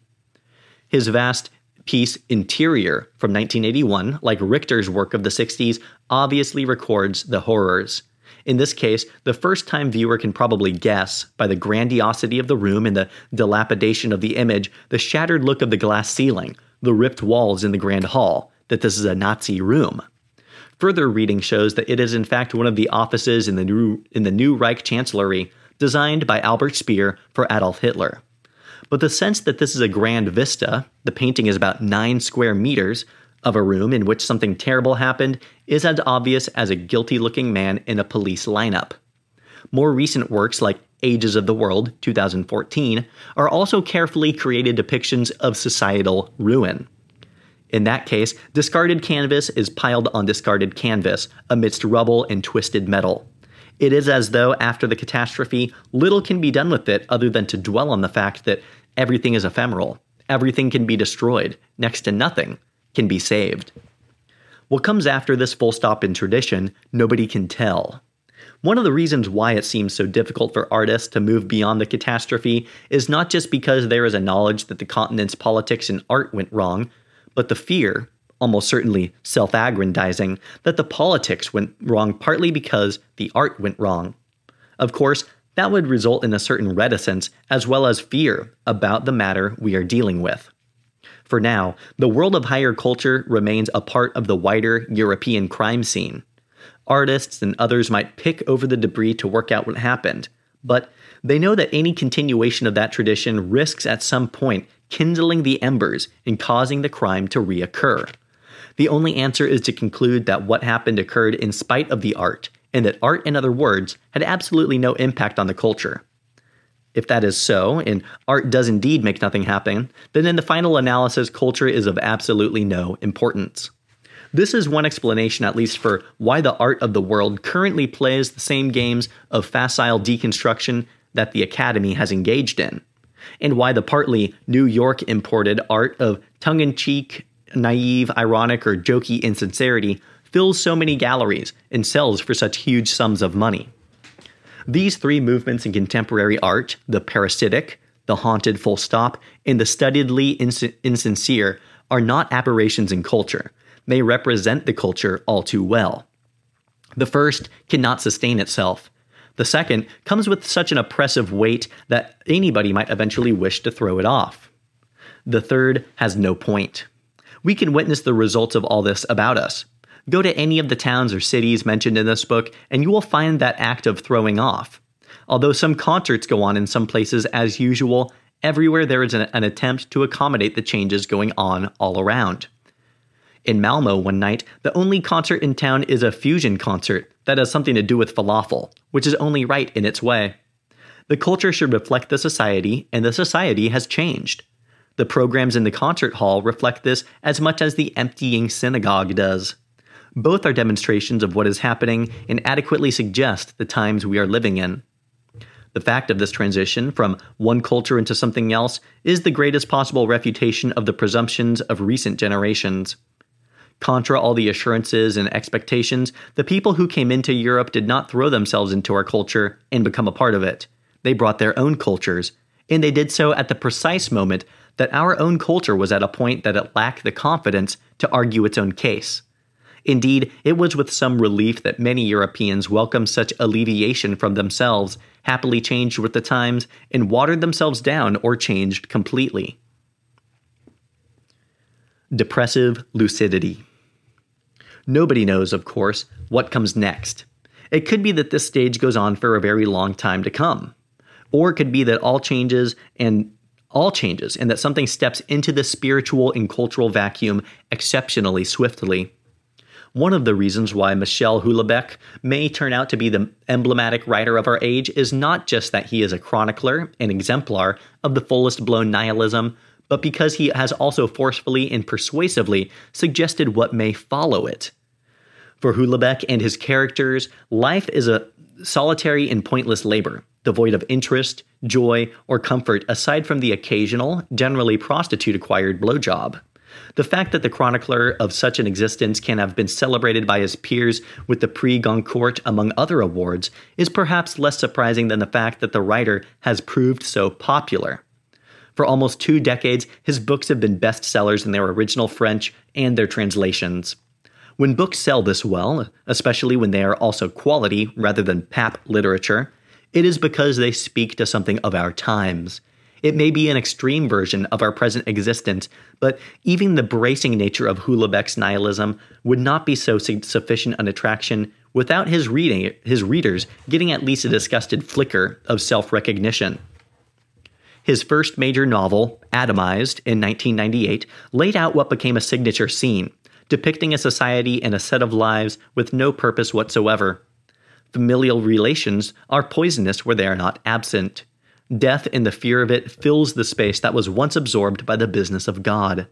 His vast piece Interior from 1981, like Richter's work of the 60s, obviously records the horrors. In this case, the first time viewer can probably guess, by the grandiosity of the room and the dilapidation of the image, the shattered look of the glass ceiling, the ripped walls in the grand hall, that this is a Nazi room. Further reading shows that it is in fact one of the offices in the new, in the new Reich Chancellery, designed by Albert Speer for Adolf Hitler. But the sense that this is a grand vista, the painting is about 9 square meters, of a room in which something terrible happened is as obvious as a guilty looking man in a police lineup. More recent works like Ages of the World, 2014, are also carefully created depictions of societal ruin. In that case, discarded canvas is piled on discarded canvas amidst rubble and twisted metal. It is as though, after the catastrophe, little can be done with it other than to dwell on the fact that everything is ephemeral, everything can be destroyed, next to nothing can be saved. What comes after this full stop in tradition, nobody can tell. One of the reasons why it seems so difficult for artists to move beyond the catastrophe is not just because there is a knowledge that the continent's politics and art went wrong, but the fear, almost certainly self aggrandizing, that the politics went wrong partly because the art went wrong. Of course, that would result in a certain reticence as well as fear about the matter we are dealing with. For now, the world of higher culture remains a part of the wider European crime scene. Artists and others might pick over the debris to work out what happened, but they know that any continuation of that tradition risks at some point kindling the embers and causing the crime to reoccur. The only answer is to conclude that what happened occurred in spite of the art, and that art, in other words, had absolutely no impact on the culture. If that is so, and art does indeed make nothing happen, then in the final analysis, culture is of absolutely no importance. This is one explanation, at least, for why the art of the world currently plays the same games of facile deconstruction that the Academy has engaged in and why the partly New York imported art of tongue in cheek, naive, ironic, or jokey insincerity fills so many galleries and sells for such huge sums of money. These three movements in contemporary art the parasitic, the haunted full stop, and the studiedly ins- insincere are not aberrations in culture. They represent the culture all too well. The first cannot sustain itself. The second comes with such an oppressive weight that anybody might eventually wish to throw it off. The third has no point. We can witness the results of all this about us. Go to any of the towns or cities mentioned in this book, and you will find that act of throwing off. Although some concerts go on in some places as usual, everywhere there is an, an attempt to accommodate the changes going on all around. In Malmo one night, the only concert in town is a fusion concert that has something to do with falafel, which is only right in its way. The culture should reflect the society, and the society has changed. The programs in the concert hall reflect this as much as the emptying synagogue does. Both are demonstrations of what is happening and adequately suggest the times we are living in. The fact of this transition from one culture into something else is the greatest possible refutation of the presumptions of recent generations. Contra all the assurances and expectations, the people who came into Europe did not throw themselves into our culture and become a part of it. They brought their own cultures, and they did so at the precise moment that our own culture was at a point that it lacked the confidence to argue its own case. Indeed, it was with some relief that many Europeans welcomed such alleviation from themselves, happily changed with the times, and watered themselves down or changed completely. Depressive lucidity. Nobody knows, of course, what comes next. It could be that this stage goes on for a very long time to come. Or it could be that all changes and all changes and that something steps into the spiritual and cultural vacuum exceptionally swiftly. One of the reasons why Michel Houellebecq may turn out to be the emblematic writer of our age is not just that he is a chronicler, an exemplar of the fullest blown nihilism, but because he has also forcefully and persuasively suggested what may follow it. For Houellebecq and his characters, life is a solitary and pointless labor, devoid of interest, joy, or comfort aside from the occasional, generally prostitute acquired blowjob. The fact that the chronicler of such an existence can have been celebrated by his peers with the Prix Goncourt among other awards is perhaps less surprising than the fact that the writer has proved so popular. For almost two decades, his books have been bestsellers in their original French and their translations. When books sell this well, especially when they are also quality rather than pap literature, it is because they speak to something of our times. It may be an extreme version of our present existence, but even the bracing nature of Houellebecq's nihilism would not be so sufficient an attraction without his reading his readers getting at least a disgusted flicker of self-recognition. His first major novel, Atomized, in 1998, laid out what became a signature scene, depicting a society and a set of lives with no purpose whatsoever. Familial relations are poisonous where they are not absent. Death and the fear of it fills the space that was once absorbed by the business of God.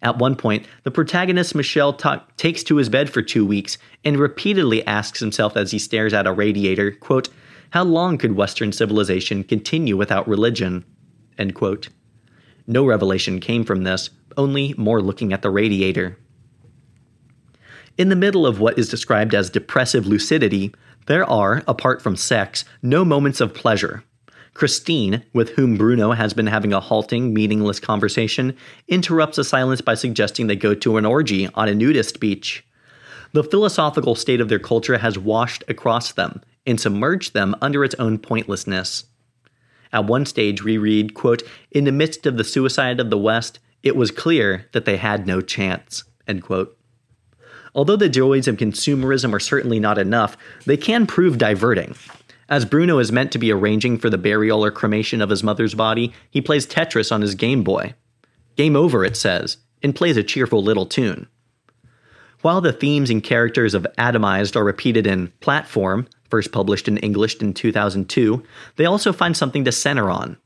At one point, the protagonist Michel ta- takes to his bed for two weeks and repeatedly asks himself as he stares at a radiator, quote, How long could Western civilization continue without religion? End quote. No revelation came from this, only more looking at the radiator. In the middle of what is described as depressive lucidity, there are, apart from sex, no moments of pleasure. Christine, with whom Bruno has been having a halting, meaningless conversation, interrupts the silence by suggesting they go to an orgy on a nudist beach. The philosophical state of their culture has washed across them and submerged them under its own pointlessness. At one stage, we read, quote, In the midst of the suicide of the West, it was clear that they had no chance, end quote. Although the joys of consumerism are certainly not enough, they can prove diverting. As Bruno is meant to be arranging for the burial or cremation of his mother's body, he plays Tetris on his Game Boy. Game over, it says, and plays a cheerful little tune. While the themes and characters of Atomized are repeated in Platform, first published in English in 2002, they also find something to center on.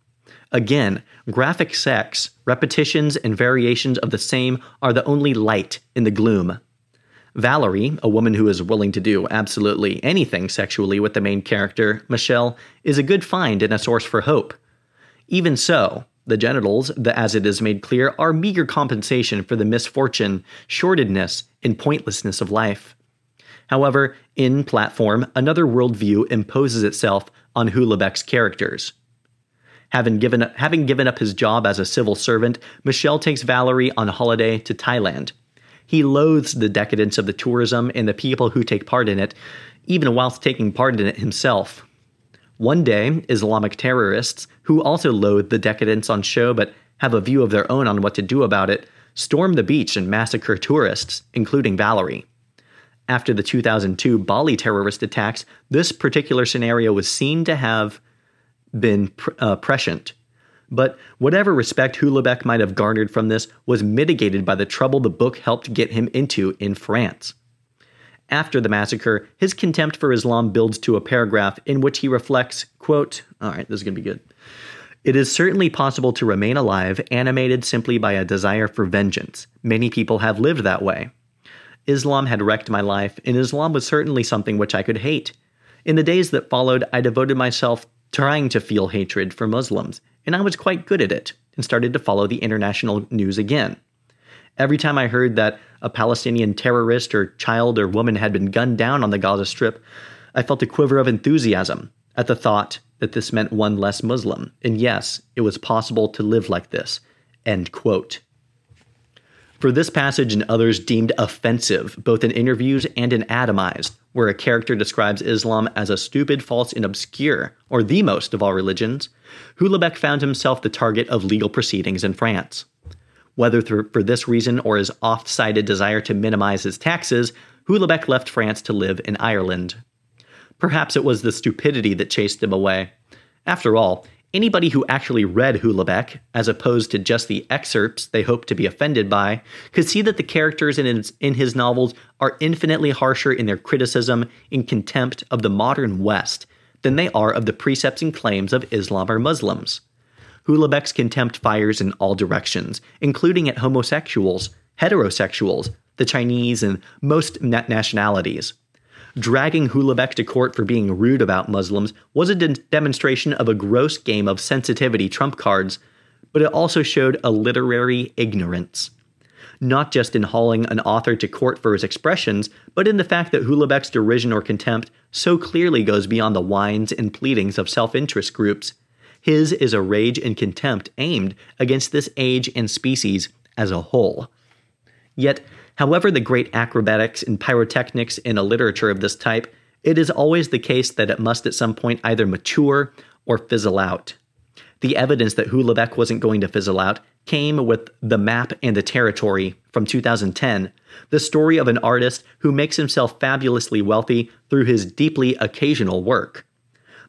Again, graphic sex, repetitions, and variations of the same are the only light in the gloom. Valerie, a woman who is willing to do absolutely anything sexually with the main character, Michel, is a good find and a source for hope. Even so, the genitals, the, as it is made clear, are meager compensation for the misfortune, shortedness, and pointlessness of life. However, in Platform, another worldview imposes itself on Houellebecq's characters. Having given, having given up his job as a civil servant, Michel takes Valerie on holiday to Thailand, he loathes the decadence of the tourism and the people who take part in it, even whilst taking part in it himself. One day, Islamic terrorists, who also loathe the decadence on show but have a view of their own on what to do about it, storm the beach and massacre tourists, including Valerie. After the 2002 Bali terrorist attacks, this particular scenario was seen to have been uh, prescient but whatever respect Houellebecq might have garnered from this was mitigated by the trouble the book helped get him into in France. After the massacre, his contempt for Islam builds to a paragraph in which he reflects, quote, all right, this is going to be good. It is certainly possible to remain alive, animated simply by a desire for vengeance. Many people have lived that way. Islam had wrecked my life, and Islam was certainly something which I could hate. In the days that followed, I devoted myself trying to feel hatred for Muslims, and I was quite good at it and started to follow the international news again. Every time I heard that a Palestinian terrorist or child or woman had been gunned down on the Gaza Strip, I felt a quiver of enthusiasm at the thought that this meant one less Muslim, and yes, it was possible to live like this. End quote. For this passage and others deemed offensive, both in interviews and in Atomized, where a character describes Islam as a stupid, false, and obscure, or the most of all religions, Houellebecq found himself the target of legal proceedings in France. Whether for this reason or his oft cited desire to minimize his taxes, Houellebecq left France to live in Ireland. Perhaps it was the stupidity that chased him away. After all, Anybody who actually read Houellebecq, as opposed to just the excerpts they hoped to be offended by, could see that the characters in his, in his novels are infinitely harsher in their criticism and contempt of the modern West than they are of the precepts and claims of Islam or Muslims. Houellebecq's contempt fires in all directions, including at homosexuals, heterosexuals, the Chinese, and most nationalities. Dragging Houellebecq to court for being rude about Muslims was a de- demonstration of a gross game of sensitivity trump cards, but it also showed a literary ignorance. Not just in hauling an author to court for his expressions, but in the fact that Houellebecq's derision or contempt so clearly goes beyond the whines and pleadings of self interest groups. His is a rage and contempt aimed against this age and species as a whole. Yet, however, the great acrobatics and pyrotechnics in a literature of this type, it is always the case that it must at some point either mature or fizzle out. The evidence that Houellebecq wasn't going to fizzle out came with The Map and the Territory from 2010, the story of an artist who makes himself fabulously wealthy through his deeply occasional work.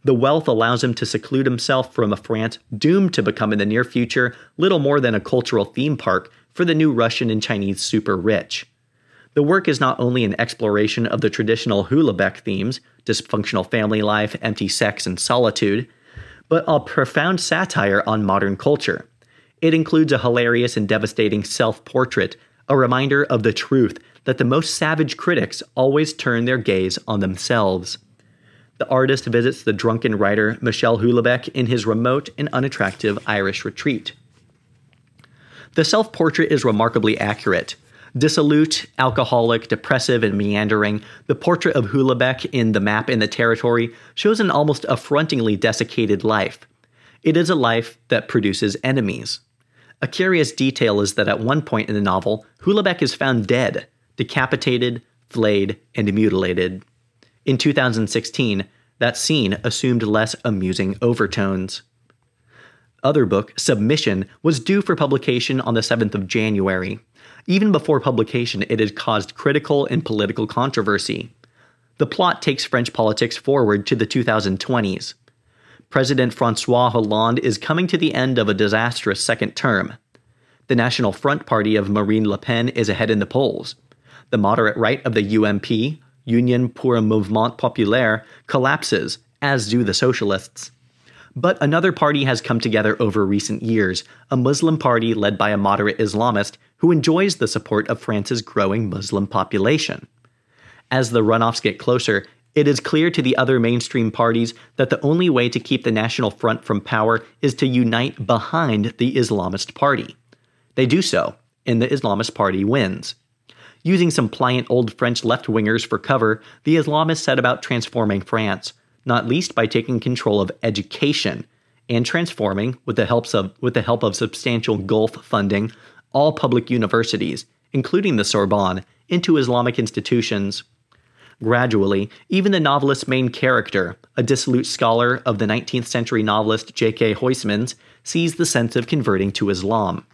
The wealth allows him to seclude himself from a France doomed to become in the near future little more than a cultural theme park for the new Russian and Chinese super rich. The work is not only an exploration of the traditional Houellebecq themes dysfunctional family life, empty sex, and solitude but a profound satire on modern culture. It includes a hilarious and devastating self portrait, a reminder of the truth that the most savage critics always turn their gaze on themselves. The artist visits the drunken writer Michel Houellebecq in his remote and unattractive Irish retreat. The self portrait is remarkably accurate. Dissolute, alcoholic, depressive, and meandering, the portrait of Houellebecq in The Map in the Territory shows an almost affrontingly desiccated life. It is a life that produces enemies. A curious detail is that at one point in the novel, Houellebecq is found dead, decapitated, flayed, and mutilated. In 2016, that scene assumed less amusing overtones. Other book, Submission, was due for publication on the 7th of January. Even before publication, it had caused critical and political controversy. The plot takes French politics forward to the 2020s. President Francois Hollande is coming to the end of a disastrous second term. The National Front Party of Marine Le Pen is ahead in the polls. The moderate right of the UMP, Union pour un Mouvement Populaire, collapses, as do the socialists. But another party has come together over recent years, a Muslim party led by a moderate Islamist who enjoys the support of France's growing Muslim population. As the runoffs get closer, it is clear to the other mainstream parties that the only way to keep the National Front from power is to unite behind the Islamist Party. They do so, and the Islamist Party wins. Using some pliant old French left wingers for cover, the Islamists set about transforming France not least by taking control of education and transforming, with the, helps of, with the help of substantial Gulf funding, all public universities, including the Sorbonne, into Islamic institutions. Gradually, even the novelist's main character, a dissolute scholar of the 19th century novelist J.K. Huysmans, sees the sense of converting to Islam.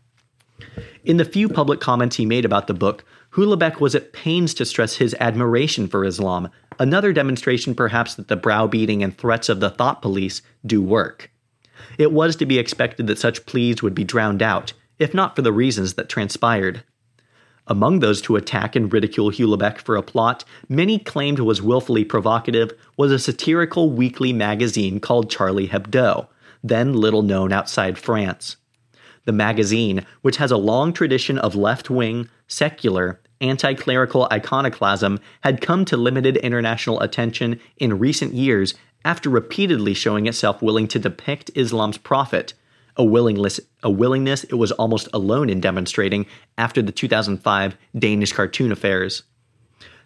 In the few public comments he made about the book, Houellebecq was at pains to stress his admiration for Islam, another demonstration perhaps that the browbeating and threats of the thought police do work. It was to be expected that such pleas would be drowned out, if not for the reasons that transpired. Among those to attack and ridicule Houellebecq for a plot many claimed was willfully provocative was a satirical weekly magazine called Charlie Hebdo, then little known outside France. The magazine, which has a long tradition of left wing, secular, anti clerical iconoclasm had come to limited international attention in recent years after repeatedly showing itself willing to depict Islam's prophet, a willingness, a willingness it was almost alone in demonstrating after the 2005 Danish cartoon affairs.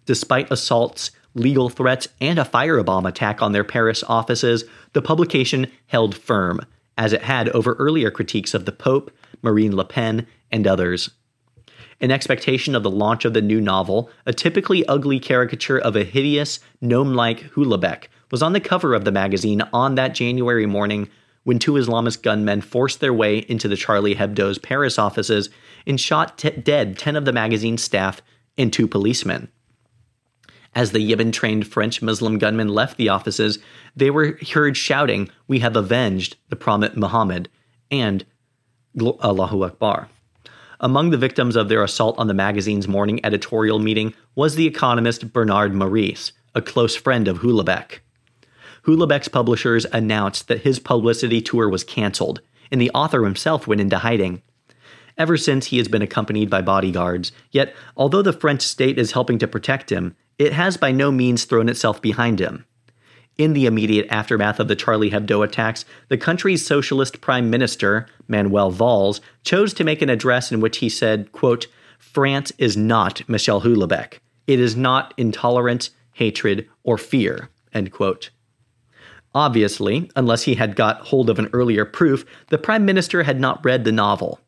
Despite assaults, legal threats, and a firebomb attack on their Paris offices, the publication held firm, as it had over earlier critiques of the Pope, Marine Le Pen, and others. In expectation of the launch of the new novel, a typically ugly caricature of a hideous, gnome like Houellebecq was on the cover of the magazine on that January morning when two Islamist gunmen forced their way into the Charlie Hebdo's Paris offices and shot t- dead 10 of the magazine's staff and two policemen. As the Yemen trained French Muslim gunmen left the offices, they were heard shouting, We have avenged the Prophet Muhammad and Allahu Akbar. Among the victims of their assault on the magazine's morning editorial meeting was the economist Bernard Maris, a close friend of Houellebecq. Houellebecq's publishers announced that his publicity tour was canceled, and the author himself went into hiding. Ever since, he has been accompanied by bodyguards, yet, although the French state is helping to protect him, it has by no means thrown itself behind him. In the immediate aftermath of the Charlie Hebdo attacks, the country's socialist prime minister, Manuel Valls, chose to make an address in which he said, quote, France is not Michel Houellebecq. It is not intolerance, hatred, or fear, end quote. Obviously, unless he had got hold of an earlier proof, the Prime Minister had not read the novel.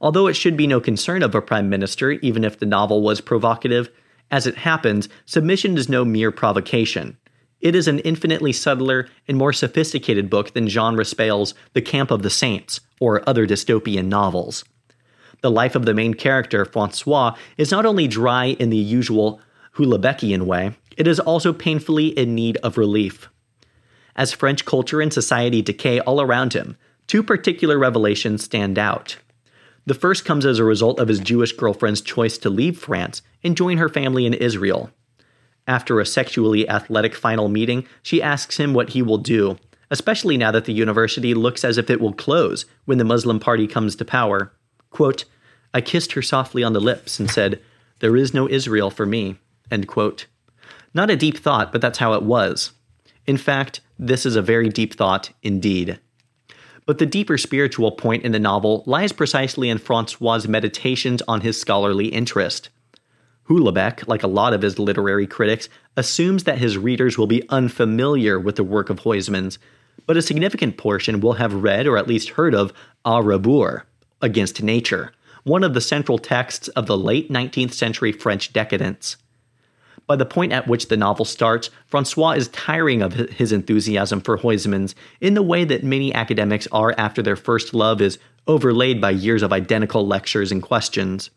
Although it should be no concern of a Prime Minister, even if the novel was provocative, as it happens, submission is no mere provocation. It is an infinitely subtler and more sophisticated book than Jean Raspail's The Camp of the Saints or other dystopian novels. The life of the main character, Francois, is not only dry in the usual Houellebecqian way, it is also painfully in need of relief. As French culture and society decay all around him, two particular revelations stand out. The first comes as a result of his Jewish girlfriend's choice to leave France and join her family in Israel. After a sexually athletic final meeting, she asks him what he will do, especially now that the university looks as if it will close when the Muslim party comes to power. Quote, I kissed her softly on the lips and said, There is no Israel for me. End quote. Not a deep thought, but that's how it was. In fact, this is a very deep thought indeed. But the deeper spiritual point in the novel lies precisely in Francois' meditations on his scholarly interest. Houellebecq, like a lot of his literary critics, assumes that his readers will be unfamiliar with the work of Huysmans, but a significant portion will have read or at least heard of A Rebours, Against Nature, one of the central texts of the late 19th century French decadence. By the point at which the novel starts, Francois is tiring of his enthusiasm for Huysmans in the way that many academics are after their first love is overlaid by years of identical lectures and questions.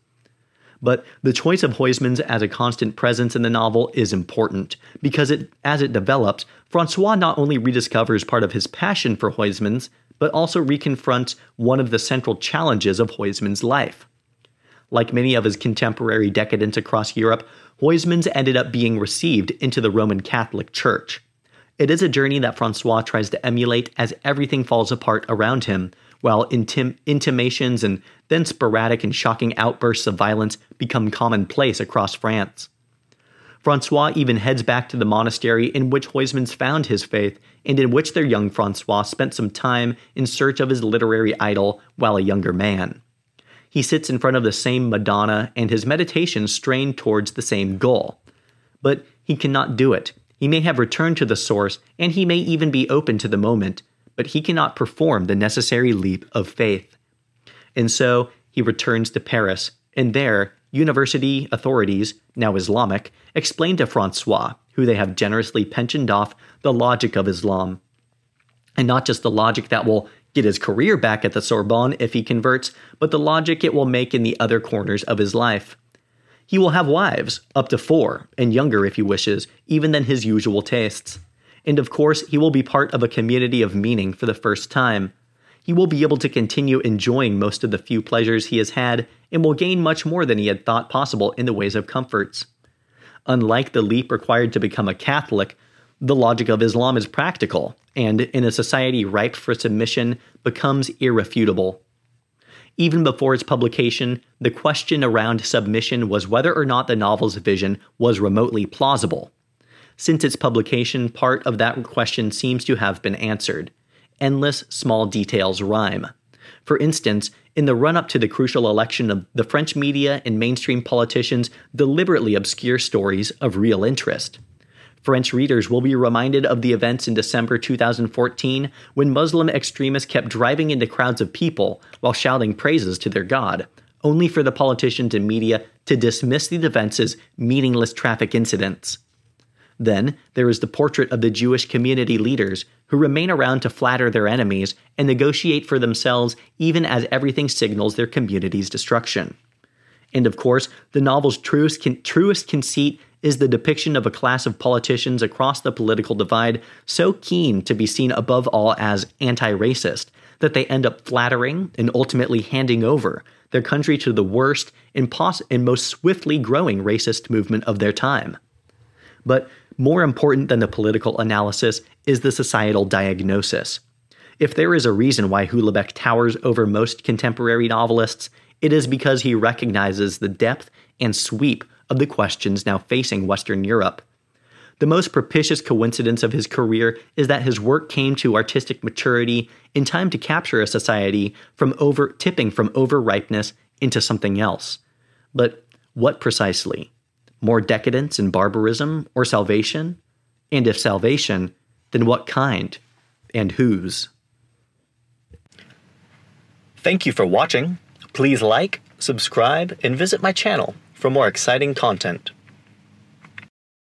But the choice of Huysmans as a constant presence in the novel is important because it, as it develops, Francois not only rediscovers part of his passion for Huysmans, but also reconfronts one of the central challenges of Huysmans' life. Like many of his contemporary decadents across Europe, Huysmans ended up being received into the Roman Catholic Church. It is a journey that Francois tries to emulate as everything falls apart around him, while intim- intimations and then sporadic and shocking outbursts of violence become commonplace across France. Francois even heads back to the monastery in which Huysmans found his faith and in which their young Francois spent some time in search of his literary idol while a younger man. He sits in front of the same Madonna, and his meditations strain towards the same goal. But he cannot do it. He may have returned to the source, and he may even be open to the moment, but he cannot perform the necessary leap of faith. And so he returns to Paris, and there, university authorities, now Islamic, explain to Francois, who they have generously pensioned off, the logic of Islam. And not just the logic that will get his career back at the Sorbonne if he converts, but the logic it will make in the other corners of his life. He will have wives, up to four, and younger if he wishes, even than his usual tastes. And of course, he will be part of a community of meaning for the first time. He will be able to continue enjoying most of the few pleasures he has had, and will gain much more than he had thought possible in the ways of comforts. Unlike the leap required to become a Catholic, the logic of Islam is practical, and in a society ripe for submission, becomes irrefutable. Even before its publication, the question around submission was whether or not the novel's vision was remotely plausible. Since its publication, part of that question seems to have been answered. Endless small details rhyme. For instance, in the run up to the crucial election of the French media and mainstream politicians deliberately obscure stories of real interest. French readers will be reminded of the events in December 2014 when Muslim extremists kept driving into crowds of people while shouting praises to their God, only for the politicians and media to dismiss these events as meaningless traffic incidents. Then there is the portrait of the Jewish community leaders who remain around to flatter their enemies and negotiate for themselves even as everything signals their community's destruction. And of course, the novel's truest, con- truest conceit is the depiction of a class of politicians across the political divide so keen to be seen above all as anti racist that they end up flattering and ultimately handing over their country to the worst and, and most swiftly growing racist movement of their time. But more important than the political analysis is the societal diagnosis. If there is a reason why Houellebecq towers over most contemporary novelists, it is because he recognizes the depth and sweep of the questions now facing Western Europe. The most propitious coincidence of his career is that his work came to artistic maturity in time to capture a society from over tipping from overripeness into something else. But what precisely? More decadence and barbarism or salvation? And if salvation, then what kind? and whose. Thank you for watching. Please like, subscribe, and visit my channel for more exciting content.